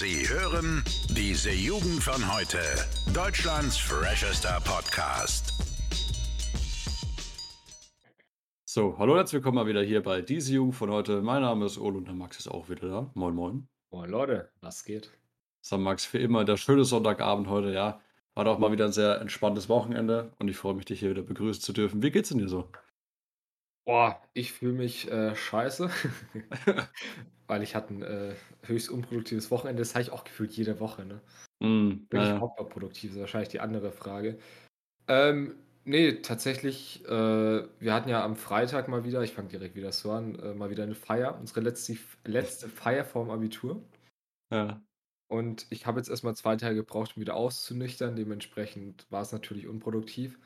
Sie hören diese Jugend von heute. Deutschlands freshester Podcast. So, hallo, herzlich willkommen mal wieder hier bei diese Jugend von heute. Mein Name ist Ole und der Max ist auch wieder da. Moin, moin. Moin Leute, was geht? So, Max, wie immer, der schöne Sonntagabend heute, ja. War doch mal wieder ein sehr entspanntes Wochenende und ich freue mich, dich hier wieder begrüßen zu dürfen. Wie geht's denn dir so? Boah, ich fühle mich äh, scheiße, weil ich hatte ein äh, höchst unproduktives Wochenende. Das habe ich auch gefühlt jede Woche, ne? Mm, Wirklich naja. überhaupt produktiv, ist wahrscheinlich die andere Frage. Ähm, nee, tatsächlich, äh, wir hatten ja am Freitag mal wieder, ich fange direkt wieder so an, äh, mal wieder eine Feier, unsere letzte, letzte Feier vorm Abitur. Ja. Und ich habe jetzt erstmal zwei Tage gebraucht, um wieder auszunüchtern. Dementsprechend war es natürlich unproduktiv.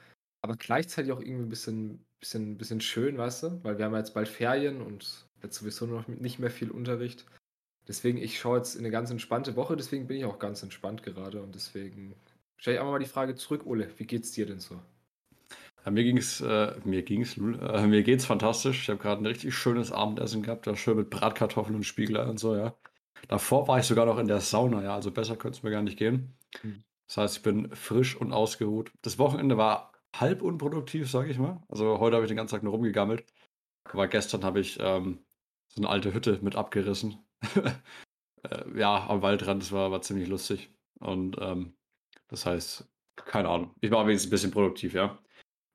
Aber gleichzeitig auch irgendwie ein bisschen, bisschen, bisschen schön, weißt du? Weil wir haben jetzt bald Ferien und jetzt sowieso noch nicht mehr viel Unterricht. Deswegen, ich schaue jetzt in eine ganz entspannte Woche, deswegen bin ich auch ganz entspannt gerade und deswegen stelle ich einfach mal die Frage zurück, Ole, wie geht's dir denn so? Ja, mir ging's, äh, mir ging's, Lul, äh, mir geht's fantastisch. Ich habe gerade ein richtig schönes Abendessen gehabt, da schön mit Bratkartoffeln und Spiegelei und so, ja. Davor war ich sogar noch in der Sauna, ja, also besser könnte es mir gar nicht gehen. Hm. Das heißt, ich bin frisch und ausgeruht. Das Wochenende war halb unproduktiv, sage ich mal. Also heute habe ich den ganzen Tag nur rumgegammelt. Aber gestern habe ich ähm, so eine alte Hütte mit abgerissen. äh, ja, am Waldrand, das war, war ziemlich lustig. Und ähm, das heißt, keine Ahnung. Ich war wenigstens ein bisschen produktiv, ja.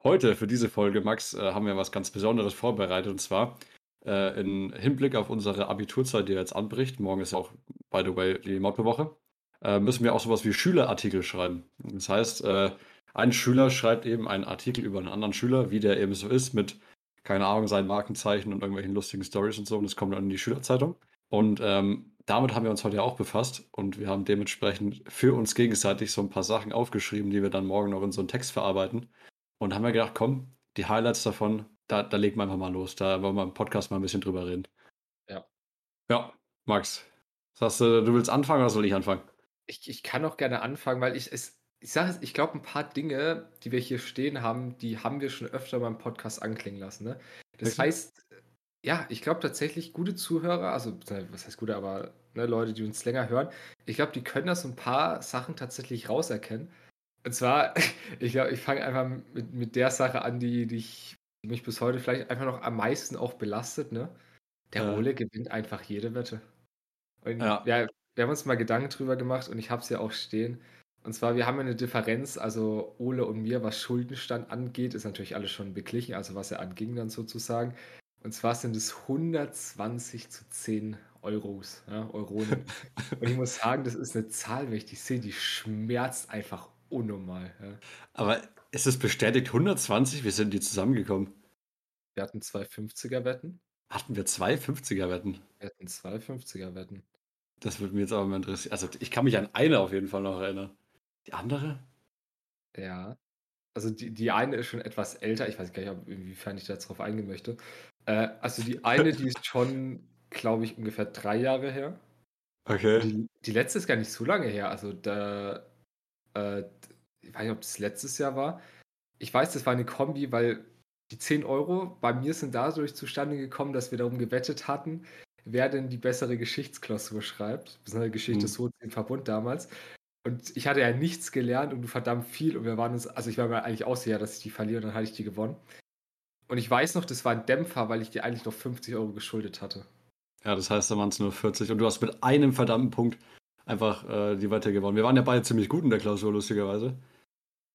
Heute für diese Folge, Max, äh, haben wir was ganz Besonderes vorbereitet. Und zwar äh, in Hinblick auf unsere Abiturzeit, die jetzt anbricht. Morgen ist auch, by the way, die Mottowoche. Äh, müssen wir auch sowas wie Schülerartikel schreiben. Das heißt, äh, ein Schüler schreibt eben einen Artikel über einen anderen Schüler, wie der eben so ist, mit, keine Ahnung, seinen Markenzeichen und irgendwelchen lustigen Stories und so. Und das kommt dann in die Schülerzeitung. Und ähm, damit haben wir uns heute ja auch befasst. Und wir haben dementsprechend für uns gegenseitig so ein paar Sachen aufgeschrieben, die wir dann morgen noch in so einen Text verarbeiten. Und haben wir gedacht, komm, die Highlights davon, da, da legen wir einfach mal los. Da wollen wir im Podcast mal ein bisschen drüber reden. Ja. Ja, Max. Sagst du, du willst anfangen oder soll ich anfangen? Ich, ich kann auch gerne anfangen, weil ich es, ich sage es, ich glaube, ein paar Dinge, die wir hier stehen haben, die haben wir schon öfter beim Podcast anklingen lassen. Ne? Das Wirklich? heißt, ja, ich glaube tatsächlich, gute Zuhörer, also was heißt gute, aber ne, Leute, die uns länger hören, ich glaube, die können da so ein paar Sachen tatsächlich rauserkennen. Und zwar, ich glaube, ich fange einfach mit, mit der Sache an, die, die, ich, die mich bis heute vielleicht einfach noch am meisten auch belastet. Ne? Der Ja. Ole gewinnt einfach jede Wette. Und Ja. ja, wir haben uns mal Gedanken drüber gemacht und ich habe es ja auch stehen. Und zwar, wir haben eine Differenz, also Ole und mir, was Schuldenstand angeht, ist natürlich alles schon beglichen, also was er anging dann sozusagen. Und zwar sind es 120 zu 10 Euros, ja, Euronen. und ich muss sagen, das ist eine Zahl, wenn ich die sehe, die schmerzt einfach unnormal. Ja. Aber ist es bestätigt 120? Wie sind die zusammengekommen? Wir hatten zwei 50er-Wetten. Hatten wir zwei 50er-Wetten? Wir hatten zwei 50er-Wetten. Das würde mich jetzt aber mal interessieren. Also ich kann mich an eine auf jeden Fall noch erinnern. Die andere? Ja. Also die, die eine ist schon etwas älter. Ich weiß gar nicht, ob, inwiefern ich da jetzt drauf eingehen möchte. Äh, also die eine, die ist schon, glaube ich, ungefähr drei Jahre her. Okay. Die, die letzte ist gar nicht so lange her. Also da, äh, ich weiß nicht, ob das letztes Jahr war. Ich weiß, das war eine Kombi, weil die 10 Euro bei mir sind dadurch zustande gekommen, dass wir darum gewettet hatten, wer denn die bessere Geschichtsklausur schreibt. Besonders Geschichte Hm. so im Verbund damals. Und ich hatte ja nichts gelernt und du verdammt viel. Und wir waren uns, also ich war mir eigentlich auch sicher, dass ich die verliere und dann hatte ich die gewonnen. Und ich weiß noch, das war ein Dämpfer, weil ich dir eigentlich noch 50 Euro geschuldet hatte. Ja, das heißt, da waren es nur 40 und du hast mit einem verdammten Punkt einfach äh, die Wette gewonnen. Wir waren ja beide ziemlich gut in der Klausur, lustigerweise.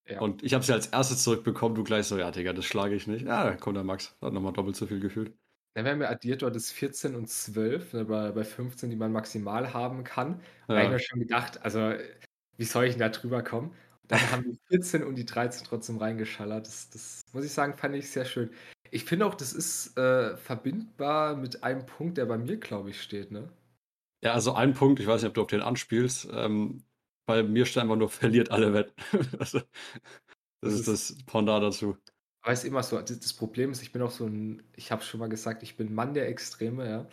Ja. Und ich habe sie als erstes zurückbekommen, du gleich so, ja, Digga, das schlage ich nicht. Ja, da kommt der Max, hat nochmal doppelt so viel gefühlt. Dann werden wir addiert, dort ist 14 und 12, ne, bei, bei 15, die man maximal haben kann. Da habe ich Ja. mir schon gedacht, also wie soll ich denn da drüber kommen? Und dann haben die 14 und die 13 trotzdem reingeschallert. Das, das muss ich sagen, fand ich sehr schön. Ich finde auch, das ist äh, verbindbar mit einem Punkt, der bei mir, glaube ich, steht, ne? Ja, also ein Punkt, ich weiß nicht, ob du auf den anspielst. Ähm, bei mir steht einfach nur, verliert alle Wetten. also, das, Das ist das Pendant dazu. Aber es ist immer so, das, das Problem ist, ich bin auch so ein, ich habe schon mal gesagt, ich bin Mann der Extreme, ja.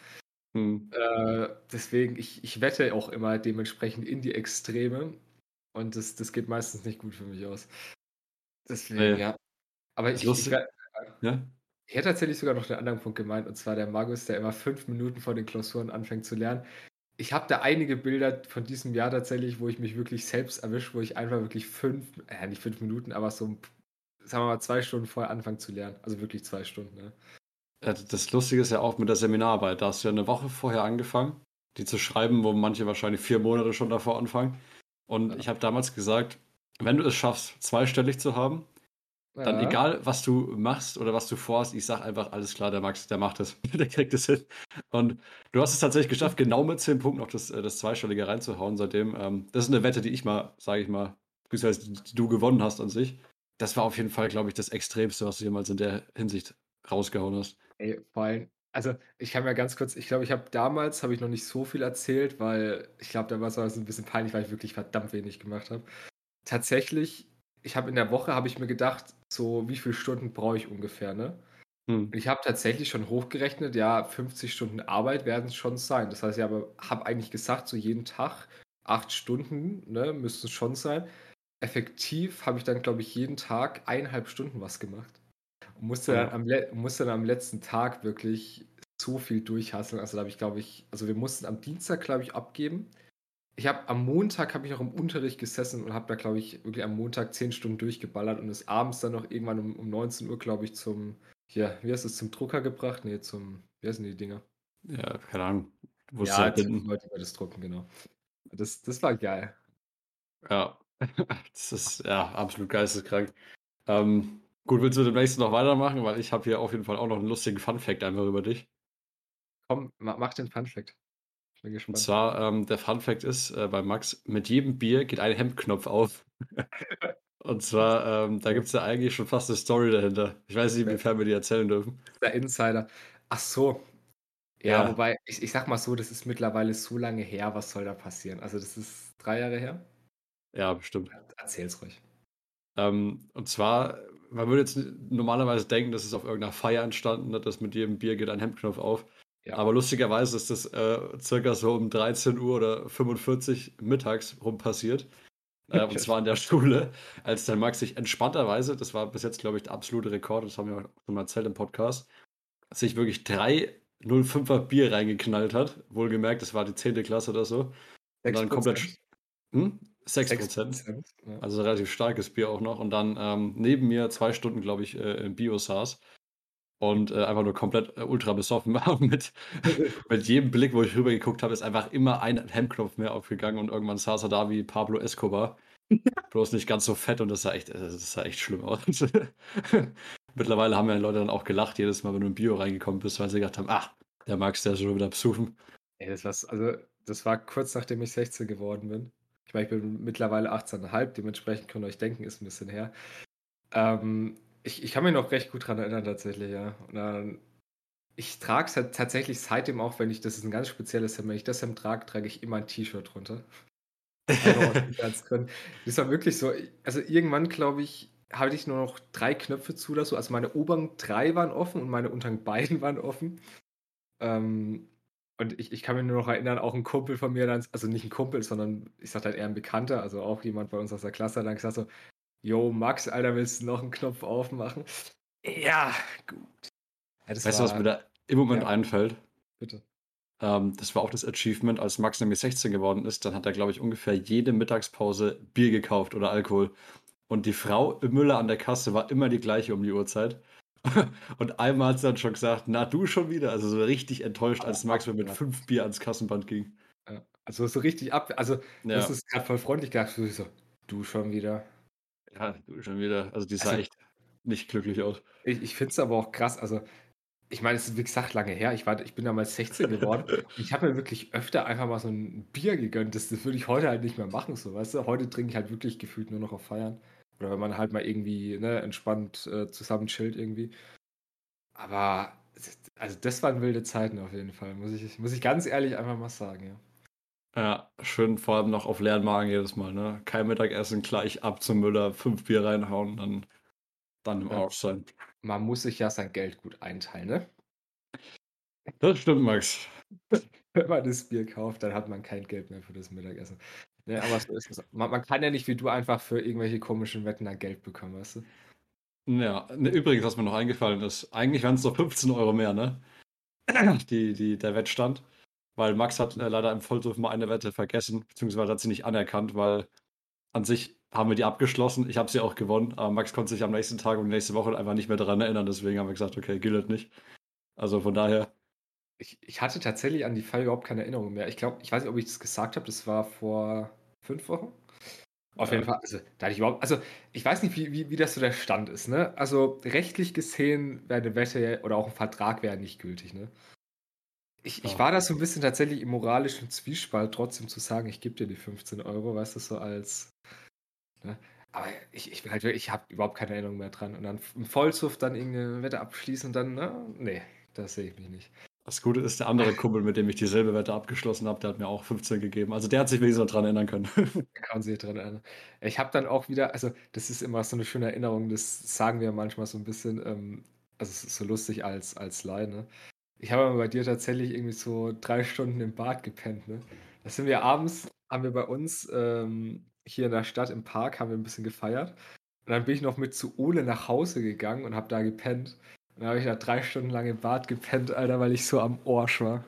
Hm. Äh, deswegen, ich, ich wette auch immer dementsprechend in die Extreme. Und das, das geht meistens nicht gut für mich aus. Deswegen, Nee. ja. Aber ich, ich, wär- Ja? ich hätte tatsächlich sogar noch einen anderen Punkt gemeint, und zwar der Magus, der immer fünf Minuten vor den Klausuren anfängt zu lernen. ich habe da einige Bilder von diesem Jahr tatsächlich, wo ich mich wirklich selbst erwische, wo ich einfach wirklich fünf, äh, nicht fünf Minuten, aber so, sagen wir mal, zwei Stunden vorher anfangen zu lernen. Also wirklich zwei Stunden. Ne? Das Lustige ist ja auch mit der Seminararbeit. Da hast du ja eine Woche vorher angefangen, die zu schreiben, wo manche wahrscheinlich vier Monate schon davor anfangen. Und ja. ich habe damals gesagt, wenn du es schaffst, zweistellig zu haben, dann ja. egal, was du machst oder was du vorhast, ich sag einfach, alles klar, der Max, der macht es. der kriegt es hin. Und du hast es tatsächlich geschafft, genau mit 10 Punkten noch das, äh, das Zweistellige reinzuhauen seitdem. Ähm, das ist eine Wette, die ich mal, sage ich mal, beziehungsweise die du gewonnen hast an sich. Das war auf jeden Fall, glaube ich, das Extremste, was du jemals in der Hinsicht rausgehauen hast. Ey, vor allem, also ich kann ja ganz kurz, ich glaube, ich habe damals, habe ich noch nicht so viel erzählt, weil ich glaube, da war es ein bisschen peinlich, weil ich wirklich verdammt wenig gemacht habe. Tatsächlich ich habe in der Woche, habe ich mir gedacht, so wie viele Stunden brauche ich ungefähr, ne? Hm. Ich habe tatsächlich schon hochgerechnet, ja, 50 Stunden Arbeit werden es schon sein. Das heißt, ich habe hab eigentlich gesagt, so jeden Tag acht Stunden, ne, müssten es schon sein. Effektiv habe ich dann, glaube ich, jeden Tag eineinhalb Stunden was gemacht. Und musste, ja. dann am, musste dann am letzten Tag wirklich so viel durchhasseln. Also da habe ich, glaube ich, also wir mussten am Dienstag, glaube ich, abgeben ich habe am Montag habe ich noch im Unterricht gesessen und habe da, glaube ich, wirklich am Montag zehn Stunden durchgeballert und ist abends dann noch irgendwann um, um 19 Uhr, glaube ich, zum, ja, wie heißt es, zum Drucker gebracht? Nee, zum, wie heißen die Dinger? Ja, keine Ahnung. Wo ja, halt Leute über das Drucken, genau. Das, das war geil. Ja, das ist ja absolut geisteskrank. Ähm, gut, willst du demnächst noch weitermachen? Weil ich habe hier auf jeden Fall auch noch einen lustigen Fun-Fact einfach über dich. Komm, mach den Fun-Fact. Bin gespannt. Und zwar, ähm, der Fun Fact ist äh, bei Max, mit jedem Bier geht ein Hemdknopf auf. Und zwar, ähm, da gibt es ja eigentlich schon fast eine Story dahinter. Ich weiß nicht, inwiefern wir die erzählen dürfen. Der Insider. Ach so. Ja, ja. wobei, ich, ich sag mal so, das ist mittlerweile so lange her, was soll da passieren? Also, das ist drei Jahre her? Ja, bestimmt. Erzähl's ruhig. Ähm, und zwar, man würde jetzt normalerweise denken, das ist auf irgendeiner Feier entstanden, dass mit jedem Bier geht ein Hemdknopf auf. Ja. Aber lustigerweise ist das äh, circa so um 13 Uhr oder 45 mittags rum passiert. Äh, und zwar in der Schule, als dann Max sich entspannterweise, das war bis jetzt, glaube ich, der absolute Rekord, das haben wir schon mal erzählt im Podcast, sich wirklich drei 05er Bier reingeknallt hat. Wohlgemerkt, das war die 10. Klasse oder so. Und dann komplett. Hm? 6%. 6%. Ja. Also relativ starkes Bier auch noch. Und dann ähm, neben mir zwei Stunden, glaube ich, äh, im Bio saß und äh, einfach nur komplett äh, ultra besoffen war. mit, mit jedem Blick, wo ich rüber geguckt habe, ist einfach immer ein Hemdknopf mehr aufgegangen und irgendwann saß er da wie Pablo Escobar. Bloß nicht ganz so fett und das sah echt, äh, das sah echt schlimm aus. Mittlerweile haben ja Leute dann auch gelacht, jedes Mal, wenn du im Bio reingekommen bist, weil sie gedacht haben, ach, der Max, der ist schon wieder besuchen. Ey, das, war, also, das war kurz nachdem ich 16 geworden bin. Ich meine, ich bin mittlerweile 18,5, dementsprechend könnt ihr euch denken, ist ein bisschen her. Ähm, ich, ich kann mich noch recht gut dran erinnern, tatsächlich, ja. Und dann, ich trage es halt tatsächlich seitdem auch, wenn ich, das ist ein ganz spezielles Hemd, wenn ich das Hemd trage, trage ich immer ein T-Shirt drunter. das war wirklich so, also irgendwann, glaube ich, hatte ich nur noch drei Knöpfe zu oder so. Also meine oberen drei waren offen und meine unteren beiden waren offen. Ähm, und ich, ich kann mich nur noch erinnern, auch ein Kumpel von mir dann, also nicht ein Kumpel, sondern ich sag halt eher ein Bekannter, also auch jemand bei uns aus der Klasse, dann gesagt so, Jo, Max, Alter, willst du noch einen Knopf aufmachen? Ja, gut. Ja, weißt du, was mir da im Moment ja. einfällt? Bitte. Ähm, das war auch das Achievement, als Max nämlich 16 geworden ist. Dann hat er, glaube ich, ungefähr jede Mittagspause Bier gekauft oder Alkohol. Und die Frau im Müller an der Kasse war immer die gleiche um die Uhrzeit. Und einmal hat sie dann schon gesagt, na du schon wieder. Also so richtig enttäuscht, als Max mit fünf Bier ans Kassenband ging. Also so richtig ab. Also ja. das ist gerade voll freundlich gesagt. So, du schon wieder. Ja, du schon wieder. Also die sah also, echt nicht glücklich aus. Ich, ich finde es aber auch krass. Also, ich meine, es ist wie gesagt lange her. Ich, war, ich bin damals 16 geworden. ich habe mir wirklich öfter einfach mal so ein Bier gegönnt. Das, das würde ich heute halt nicht mehr machen. So, weißt du? Heute trinke ich halt wirklich gefühlt nur noch auf Feiern. Oder wenn man halt mal irgendwie ne, entspannt äh, zusammen chillt irgendwie. Aber also das waren wilde Zeiten auf jeden Fall, muss ich, muss ich ganz ehrlich einfach mal sagen, ja. Ja, schön vor allem noch auf leeren Magen jedes Mal, ne? Kein Mittagessen, gleich ab zum Müller, fünf Bier reinhauen, dann, dann im Arsch sein. Man muss sich ja sein Geld gut einteilen, ne? Das stimmt, Max. Wenn man das Bier kauft, dann hat man kein Geld mehr für das Mittagessen. Ne, aber so ist es. Man, man kann ja nicht wie du einfach für irgendwelche komischen Wetten dann Geld bekommen, weißt du? Ja, ne, übrigens, was mir noch eingefallen ist, eigentlich wären es doch 15 Euro mehr, ne? Die, die, der Wettstand. weil Max hat äh, leider im Vollsuff mal eine Wette vergessen, beziehungsweise hat sie nicht anerkannt, weil an sich haben wir die abgeschlossen. Ich habe sie auch gewonnen, aber Max konnte sich am nächsten Tag und nächste Woche einfach nicht mehr daran erinnern. Deswegen haben wir gesagt, okay, gilt nicht. Also von daher. Ich, ich hatte tatsächlich an die Fall überhaupt keine Erinnerung mehr. Ich glaube, ich weiß nicht, ob ich das gesagt habe. Das war vor fünf Wochen. Auf ja. jeden Fall, also da hatte ich überhaupt, also ich weiß nicht, wie, wie, wie das so der Stand ist, ne? Also rechtlich gesehen wäre eine Wette oder auch ein Vertrag wäre nicht gültig, ne? Ich, ich war da so ein bisschen tatsächlich im moralischen Zwiespalt, trotzdem zu sagen, ich gebe dir die 15 Euro, weißt du, so als. Ne? Aber ich, ich halt ich habe überhaupt keine Erinnerung mehr dran. Und dann im Vollzug dann irgendeine Wette abschließen und dann, ne? Nee, das sehe ich mich nicht. Das Gute ist, der andere Kumpel, mit dem ich dieselbe Wette abgeschlossen habe, der hat mir auch 15 gegeben. Also der hat sich wenigstens dran erinnern können. Kann sich dran erinnern. Ich habe dann auch wieder, also das ist immer so eine schöne Erinnerung, das sagen wir manchmal so ein bisschen, ähm, also es ist so lustig als, als Laie, ne? Ich habe bei dir tatsächlich irgendwie so drei Stunden im Bad gepennt, ne? Da sind wir abends, haben wir bei uns ähm, hier in der Stadt im Park, haben wir ein bisschen gefeiert. Und dann bin ich noch mit zu Ole nach Hause gegangen und habe da gepennt. Dann habe ich da drei Stunden lang im Bad gepennt, Alter, weil ich so am Arsch war.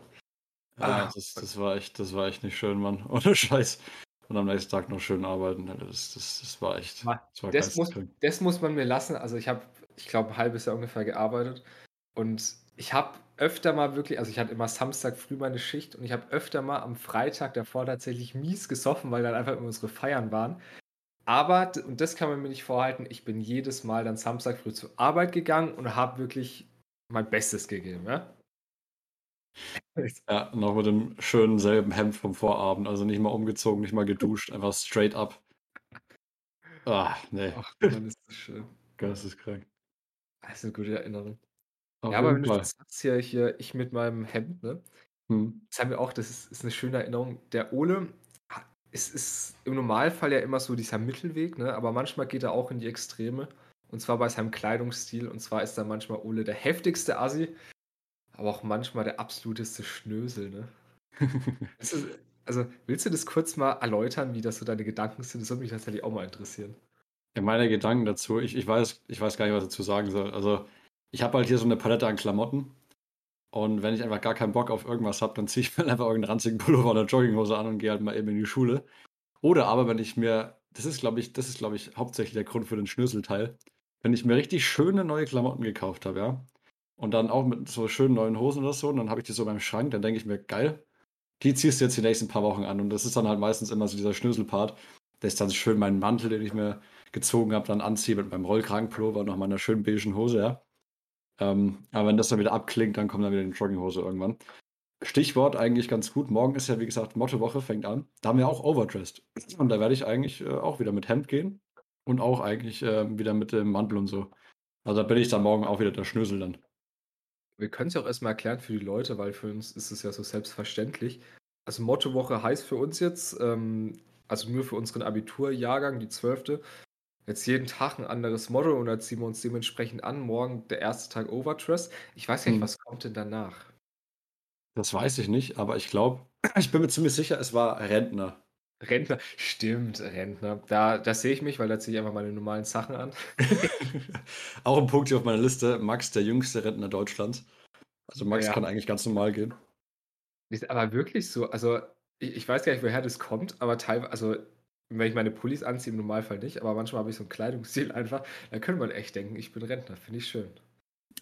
Ja, ah. das, das, war echt, das war echt nicht schön, Mann. Ohne Scheiß. Und am nächsten Tag noch schön arbeiten. Das, das, das war echt. Das, war das, muss, das muss man mir lassen. Also ich habe, ich glaube, ein halbes Jahr ungefähr gearbeitet. Und ich habe öfter mal wirklich, also ich hatte immer Samstag früh meine Schicht und ich habe öfter mal am Freitag davor tatsächlich mies gesoffen, weil dann einfach immer unsere Feiern waren. Aber, und das kann man mir nicht vorhalten, ich bin jedes Mal dann Samstag früh zur Arbeit gegangen und habe wirklich mein Bestes gegeben, ja? Ja, noch mit dem schönen selben Hemd vom Vorabend, also nicht mal umgezogen, nicht mal geduscht, einfach straight up. Ah, nee. Ach, Mann, ist das schön. Geisteskrank. Das ist eine gute Erinnerung. Auf ja, aber wenn du Fall. sagst, hier, hier, ich mit meinem Hemd, ne? Hm. Das haben wir auch, das ist, ist eine schöne Erinnerung. Der Ole es ist im Normalfall ja immer so dieser Mittelweg, ne? aber manchmal geht er auch in die Extreme. Und zwar bei seinem Kleidungsstil. Und zwar ist da manchmal Ole der heftigste Assi, aber auch manchmal der absoluteste Schnösel. Ne? ist, also, willst du das kurz mal erläutern, wie das so deine Gedanken sind? Das würde mich tatsächlich auch mal interessieren. Ja, meine Gedanken dazu, ich, ich, weiß, ich weiß gar nicht, was ich dazu sagen soll. Also, ich habe halt hier so eine Palette an Klamotten. Und wenn ich einfach gar keinen Bock auf irgendwas habe, dann ziehe ich mir einfach irgendeinen ranzigen Pullover oder Jogginghose an und gehe halt mal eben in die Schule. Oder aber, wenn ich mir, das ist, glaube ich, das ist, glaube ich, hauptsächlich der Grund für den Schnüsselteil, wenn ich mir richtig schöne neue Klamotten gekauft habe, ja, und dann auch mit so schönen neuen Hosen oder so, und dann habe ich die so beim Schrank, dann denke ich mir, geil, die ziehst du jetzt die nächsten paar Wochen an. Und das ist dann halt meistens immer so dieser Schnüsselpart. Da ist dann schön mein Mantel, den ich mir gezogen habe, dann anziehe mit meinem Rollkragenpullover und noch meiner schönen beigen Hose, ja. Ähm, aber wenn das dann wieder abklingt, dann kommt dann wieder eine Jogginghose irgendwann. Stichwort eigentlich ganz gut. Morgen ist ja, wie gesagt, Mottowoche fängt an. Da haben wir auch Overdressed. Und da werde ich eigentlich äh, auch wieder mit Hemd gehen und auch eigentlich äh, wieder mit dem Mantel und so. Also da bin ich dann morgen auch wieder der Schnösel dann. Wir können es ja auch erstmal erklären für die Leute, weil für uns ist es ja so selbstverständlich. Also Mottowoche heißt für uns jetzt, ähm, also nur für unseren Abiturjahrgang, die zwölfte, jetzt jeden Tag ein anderes Motto und da ziehen wir uns dementsprechend an. Morgen der erste Tag Overtrust. Ich weiß gar nicht, hm. was kommt denn danach? Das weiß ich nicht, aber ich glaube, ich bin mir ziemlich sicher, es war Rentner. Rentner, stimmt, Rentner. Da, das sehe ich mich, weil da ziehe ich einfach meine normalen Sachen an. Auch ein Punkt hier auf meiner Liste: Max, der jüngste Rentner Deutschlands. Also, Max ja. kann eigentlich ganz normal gehen. Ist aber wirklich so. Also, ich, ich weiß gar nicht, woher das kommt, aber teilweise, also wenn ich meine Pullis anziehe, im Normalfall nicht, aber manchmal habe ich so einen Kleidungsstil einfach, da könnte man echt denken, ich bin Rentner, finde ich schön.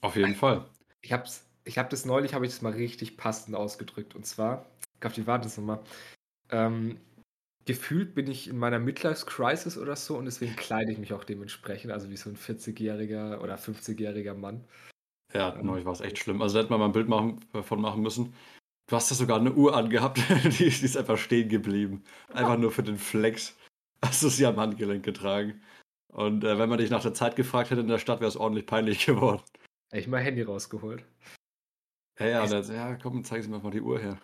Auf jeden Fall. Ich habe ich hab das neulich, habe ich das mal richtig passend ausgedrückt. Und zwar, ich glaube, die warten das nochmal. Ähm, gefühlt bin ich in meiner Midlife-Crisis oder so und deswegen kleide ich mich auch dementsprechend, also wie so ein 40-jähriger oder 50-jähriger Mann. Ja, ähm, neulich war es echt schlimm. Also da hätte man mal ein Bild machen, davon machen müssen. Du hast da sogar eine Uhr angehabt, die, die ist einfach stehen geblieben. Einfach nur für den Flex. Hast du sie am Handgelenk getragen. Und äh, wenn man dich nach der Zeit gefragt hätte in der Stadt, wäre es ordentlich peinlich geworden. Ich mein Handy rausgeholt. Ja, ja, das, ja komm, zeigen Sie mir mal die Uhr her.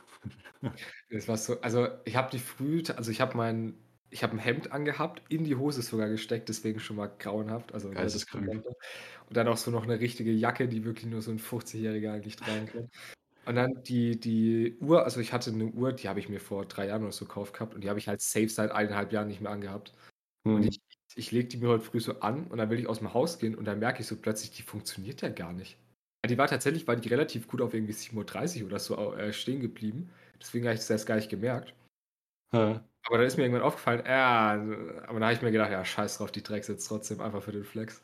Das war so, also ich habe die früh, also ich habe mein, ich habe ein Hemd angehabt, in die Hose sogar gesteckt, deswegen schon mal grauenhaft. Also Geisteskrank. Und dann auch so noch eine richtige Jacke, die wirklich nur so ein 50-Jähriger eigentlich tragen kann. Und dann die, die Uhr, also ich hatte eine Uhr, die habe ich mir vor drei Jahren oder so gekauft gehabt und die habe ich halt safe seit eineinhalb Jahren nicht mehr angehabt. Hm. Und ich, ich lege die mir heute früh so an und dann will ich aus dem Haus gehen und dann merke ich so plötzlich, die funktioniert ja gar nicht. Die war tatsächlich, war die relativ gut auf irgendwie 7.30 Uhr oder so äh, stehen geblieben. Deswegen habe ich das erst gar nicht gemerkt. Ja. Aber da ist mir irgendwann aufgefallen, ja, aber da habe ich mir gedacht, ja, scheiß drauf, die Drecks jetzt trotzdem einfach für den Flex.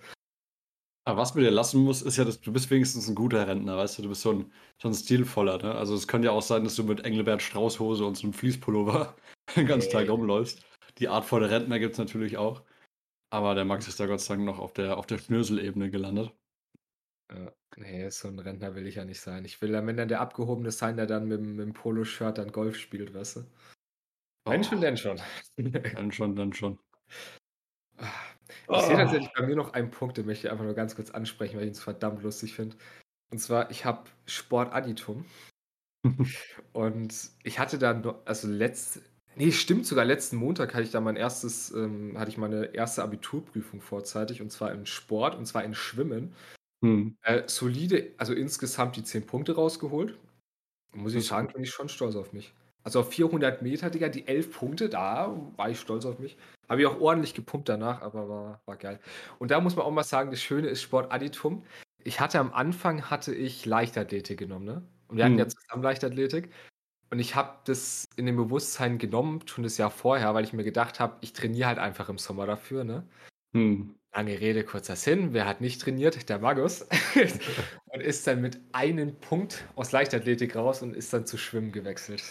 Aber was mir dir lassen muss, ist ja, dass du bist wenigstens ein guter Rentner, weißt du, du bist so ein, so ein stilvoller, ne? Also es könnte ja auch sein, dass du mit Engelbert Straußhose und so einem Fließpullover den ganzen Tag rumläufst. Die Art voller Rentner gibt es natürlich auch. Aber der Max ist da Gott sei Dank noch auf der, auf der Schnöselebene gelandet. Ja, nee, so ein Rentner will ich ja nicht sein. Ich will dann, wenn dann der Abgehobene sein, der dann mit, dem- mit dem Poloshirt dann Golf spielt, weißt du? Wenn schon, Oh, denn schon. Dann schon, dann schon. Ich sehe Oh. tatsächlich bei mir noch einen Punkt, den möchte ich einfach nur ganz kurz ansprechen, weil ich ihn so verdammt lustig finde. Und zwar, ich habe Sportadditum und ich hatte dann, noch- also letzt, nee, stimmt sogar, letzten Montag hatte ich da mein erstes, ähm, hatte ich meine erste Abiturprüfung vorzeitig und zwar in Sport und zwar in Schwimmen. Hm. Äh, solide, also insgesamt die 10 Punkte rausgeholt. Muss ich sagen, bin ich schon stolz auf mich. Also auf 400 Meter, Digga, die 11 Punkte, da war ich stolz auf mich. Habe ich auch ordentlich gepumpt danach, aber war, war geil. Und da muss man auch mal sagen, das Schöne ist Sportadditum. Ich hatte am Anfang, hatte ich Leichtathletik genommen, ne? Und wir hatten ja Hm. zusammen Leichtathletik. Und ich habe das in dem Bewusstsein genommen, schon das Jahr vorher, weil ich mir gedacht habe, ich trainiere halt einfach im Sommer dafür, ne? Hm. Lange Rede, kurzer Sinn. Wer hat nicht trainiert? Der Magus. und ist dann mit einem Punkt aus Leichtathletik raus und ist dann zu Schwimmen gewechselt.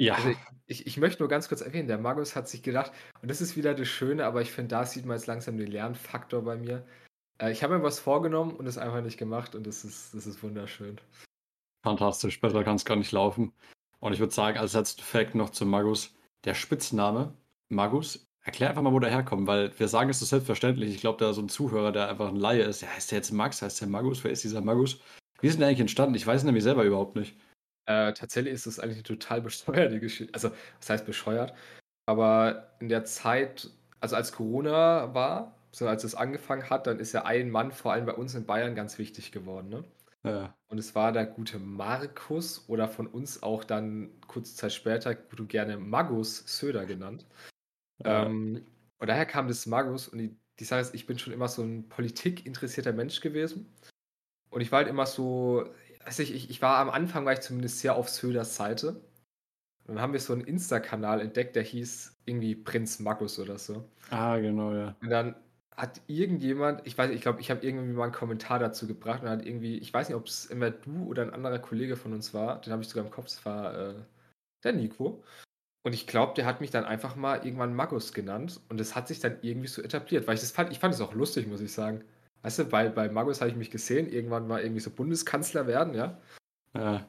Ja, Also ich, ich möchte nur ganz kurz erwähnen, der Magus hat sich gedacht, und das ist wieder das Schöne, aber ich finde, da sieht man jetzt langsam den Lernfaktor bei mir. Äh, ich habe mir was vorgenommen und es einfach nicht gemacht und das ist, das ist wunderschön. fantastisch. Besser kann es gar nicht laufen. Und ich würde sagen, als letzten Fact noch zu Magus. Der Spitzname Magus, erklär einfach mal, wo der herkommt, weil wir sagen es so selbstverständlich. Ich glaube, da so ein Zuhörer, der einfach ein Laie ist. Ja, heißt der jetzt Max? Heißt der Magus? Wer ist dieser Magus? Wie ist denn der eigentlich entstanden? Ich weiß nämlich selber überhaupt nicht. Äh, tatsächlich ist das eigentlich eine total bescheuerte Geschichte. Also, was heißt bescheuert? Aber in der Zeit, also als Corona war, so als es angefangen hat, dann ist ja ein Mann, vor allem bei uns in Bayern, ganz wichtig geworden. Ne? Ja. Und es war der gute Markus oder von uns auch dann kurze Zeit später, du gerne Magus Söder genannt. Ja. Ähm, und daher kam das Magus und die, die Sache ist, ich bin schon immer so ein politikinteressierter Mensch gewesen. Und ich war halt immer so, also ich, ich, ich war am Anfang, war ich zumindest sehr auf Söders Seite. Und dann haben wir so einen Insta-Kanal entdeckt, der hieß irgendwie Prinz Magus oder so. Ah, genau, ja. Und dann hat irgendjemand, ich weiß nicht, ich glaube, ich habe irgendwie mal einen Kommentar dazu gebracht und hat irgendwie, ich weiß nicht, ob es immer du oder ein anderer Kollege von uns war, den habe ich sogar im Kopf, es war äh, der Nico. Und ich glaube, der hat mich dann einfach mal irgendwann Magus genannt und es hat sich dann irgendwie so etabliert, weil ich das fand, ich fand es auch lustig, muss ich sagen. Weißt du, bei, bei Magus habe ich mich gesehen, irgendwann mal irgendwie so Bundeskanzler werden, ja. ja.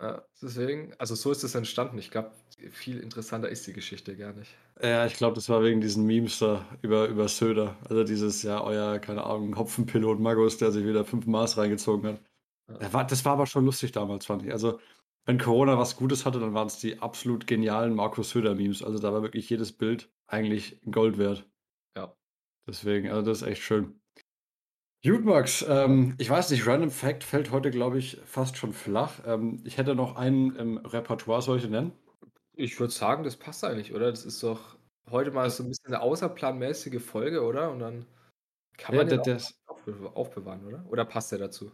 Ja, deswegen, also so ist es entstanden. Ich glaube, viel interessanter ist die Geschichte gar nicht. Ja, ich glaube, das war wegen diesen Memes da über, über Söder. Also dieses, ja, euer, keine Ahnung, Hopfenpilot Magus, der sich wieder fünf Maß reingezogen hat. Ja. Das war, das war aber schon lustig damals, fand ich. Also, wenn Corona was Gutes hatte, dann waren es die absolut genialen Markus Söder-Memes. Also da war wirklich jedes Bild eigentlich Gold wert. Ja. Deswegen, also das ist echt schön. Gut, Max, ähm, ich weiß nicht, Random Fact fällt heute, glaube ich, fast schon flach. Ähm, ich hätte noch einen im Repertoire, soll ich den nennen? Ich würde sagen, das passt eigentlich, oder? Das ist doch heute mal so ein bisschen eine außerplanmäßige Folge, oder? Und dann kann Ja, man der, den der, aufbe aufbewahren, oder? Oder passt der dazu?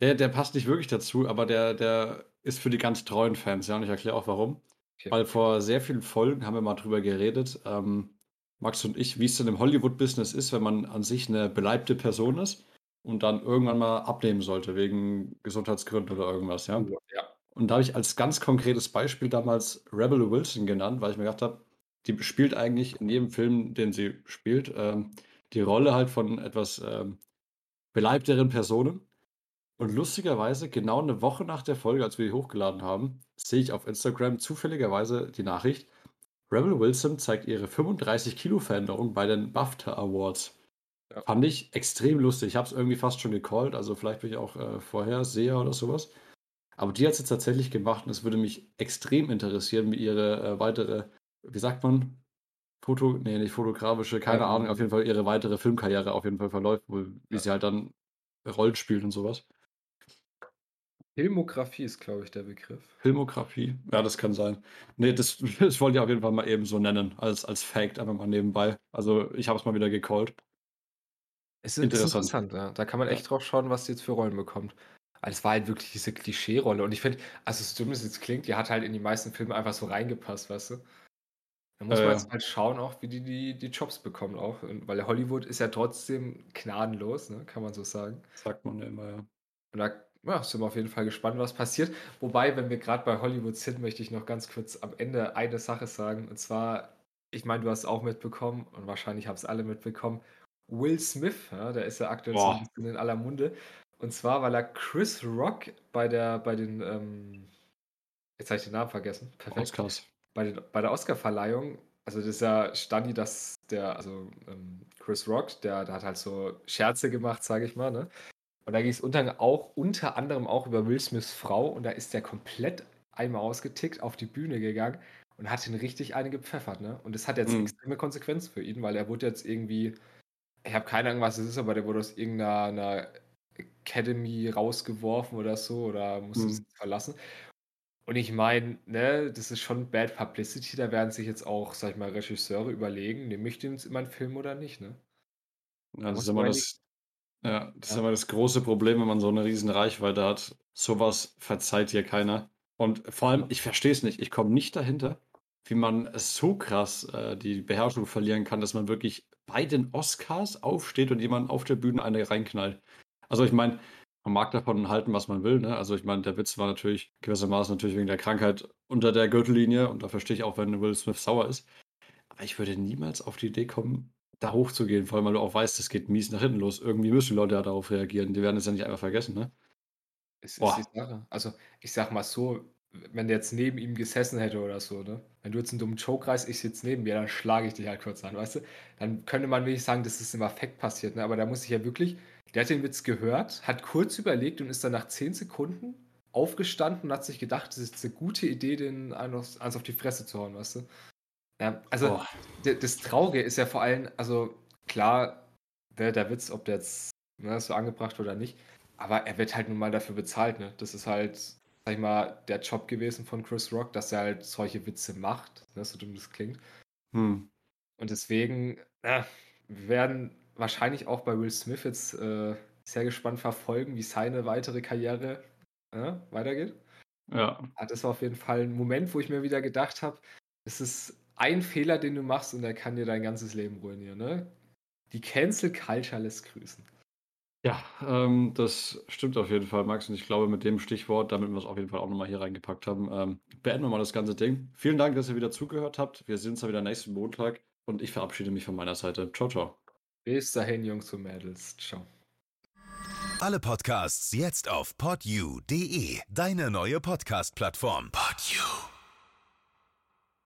der, der passt nicht wirklich dazu, aber der, der ist für die ganz treuen Fans, ja, und ich erkläre auch warum. Okay. Weil vor sehr vielen Folgen haben wir mal drüber geredet, ähm, Max und ich, wie es denn im Hollywood-Business ist, wenn man an sich eine beleibte Person ist und dann irgendwann mal abnehmen sollte, wegen Gesundheitsgründen oder irgendwas, ja. Ja. Und da habe ich als ganz konkretes Beispiel damals Rebel Wilson genannt, weil ich mir gedacht habe, die spielt eigentlich in jedem Film, den sie spielt, ähm, die Rolle halt von etwas ähm, beleibteren Personen. Und lustigerweise, genau eine Woche nach der Folge, als wir die hochgeladen haben, sehe ich auf Instagram zufälligerweise die Nachricht, Rebel Wilson zeigt ihre 35 Kilo Veränderung bei den BAFTA Awards. Ja. Fand ich extrem lustig. Ich habe es irgendwie fast schon gecallt, also vielleicht bin ich auch äh, Vorherseher oder sowas. Aber die hat es jetzt tatsächlich gemacht und es würde mich extrem interessieren, wie ihre äh, weitere, wie sagt man, Foto, nee, nicht fotografische, keine Ähm. Ahnung, auf jeden Fall ihre weitere Filmkarriere auf jeden Fall verläuft, wo, wie Ja. sie halt dann Rollen spielt und sowas. Filmografie ist, glaube ich, der Begriff. Filmografie, ja, das kann sein. Nee, das, das wollte ich auf jeden Fall mal eben so nennen, als, als Fact, einfach mal nebenbei. Also ich habe es mal wieder gecallt. Es ist Interessant. interessant, ja. Da kann man Ja. echt drauf schauen, was sie jetzt für Rollen bekommt. Weil es war halt wirklich diese Klischee-Rolle. Und ich finde, also so dumm es jetzt klingt, die hat halt in die meisten Filme einfach so reingepasst, weißt du? Da muss man Äh, jetzt halt schauen, auch wie die, die die Jobs bekommen auch. Und weil Hollywood ist ja trotzdem gnadenlos, ne? Kann man so sagen. sagt man ja immer, ja. Und da ja, sind wir auf jeden Fall gespannt, was passiert. Wobei, wenn wir gerade bei Hollywood sind, möchte ich noch ganz kurz am Ende eine Sache sagen. Und zwar, ich meine, du hast es auch mitbekommen und wahrscheinlich haben es alle mitbekommen. Will Smith, ja, der ist ja aktuell so ein bisschen in aller Munde. Und zwar, weil er Chris Rock bei der, bei den, ähm, jetzt habe ich den Namen vergessen. Perfekt. Oscars. Bei, den, bei der Oscarverleihung, also das ist ja Standi, dass der, also ähm, Chris Rock, der, der hat halt so Scherze gemacht, sage ich mal, ne? Und da ging es unter, auch, unter anderem auch über Will Smiths Frau und da ist der komplett einmal ausgetickt auf die Bühne gegangen und hat ihn richtig eine gepfeffert, ne? Und das hat jetzt Mhm. extreme Konsequenzen für ihn, weil er wurde jetzt irgendwie, ich habe keine Ahnung, was es ist, aber der wurde aus irgendeiner Academy rausgeworfen oder so oder musste Mhm. es verlassen. Und ich meine, ne, das ist schon Bad Publicity, da werden sich jetzt auch, sag ich mal, Regisseure überlegen, nehme ich den jetzt in meinen Film oder nicht, ne? Ja, Da das ist immer das ja, das ist Ja. immer das große Problem, wenn man so 'ne riesen Reichweite hat. So was verzeiht dir keiner. Und vor allem, ich verstehe es nicht. Ich komme nicht dahinter, wie man so krass, äh, die Beherrschung verlieren kann, dass man wirklich bei den Oscars aufsteht und jemanden auf der Bühne eine reinknallt. Also, ich meine, man mag davon halten, was man will, ne? Also, ich meine, der Witz war natürlich gewissermaßen natürlich wegen der Krankheit unter der Gürtellinie und da verstehe ich auch, wenn Will Smith sauer ist. Aber ich würde niemals auf die Idee kommen, da hochzugehen, vor allem, weil du auch weißt, das geht mies nach hinten los. Irgendwie müssen Leute ja darauf reagieren. Die werden es ja nicht einfach vergessen, ne? Es ist Boah. die Sache. Also, ich sag mal so, wenn der jetzt neben ihm gesessen hätte oder so, ne? Wenn du jetzt einen dummen Joke reißt, ich sitze neben dir, dann schlage ich dich halt kurz an, weißt du? Dann könnte man wirklich sagen, dass es im Affekt passiert, ne? Aber da muss ich ja wirklich, der hat den Witz gehört, hat kurz überlegt und ist dann nach 10 Sekunden aufgestanden und hat sich gedacht, das ist eine gute Idee, den einen eins auf die Fresse zu hauen, weißt du? Ja, also d- das Traurige ist ja vor allem, also klar, der, der Witz, ob der jetzt ne, so angebracht oder nicht, aber er wird halt nun mal dafür bezahlt, ne? Das ist halt, sag ich mal, der Job gewesen von Chris Rock, dass er halt solche Witze macht, ne, so dumm das klingt. Hm. Und deswegen, äh, wir werden wahrscheinlich auch bei Will Smith jetzt äh, sehr gespannt verfolgen, wie seine weitere Karriere äh, weitergeht. Ja. Ah, das war auf jeden Fall ein Moment, wo ich mir wieder gedacht habe, es ist ein Fehler, den du machst und der kann dir dein ganzes Leben ruinieren. Ne? Die Cancel Culture lässt grüßen. Ja, ähm, das stimmt auf jeden Fall, Max. Und ich glaube, mit dem Stichwort, damit wir es auf jeden Fall auch nochmal hier reingepackt haben, ähm, beenden wir mal das ganze Ding. Vielen Dank, dass ihr wieder zugehört habt. Wir sehen uns dann wieder nächsten Montag und ich verabschiede mich von meiner Seite. Ciao, ciao. Bis dahin, Jungs und Mädels. Ciao. Alle Podcasts jetzt auf podyou.de, deine neue Podcast-Plattform. Podyou.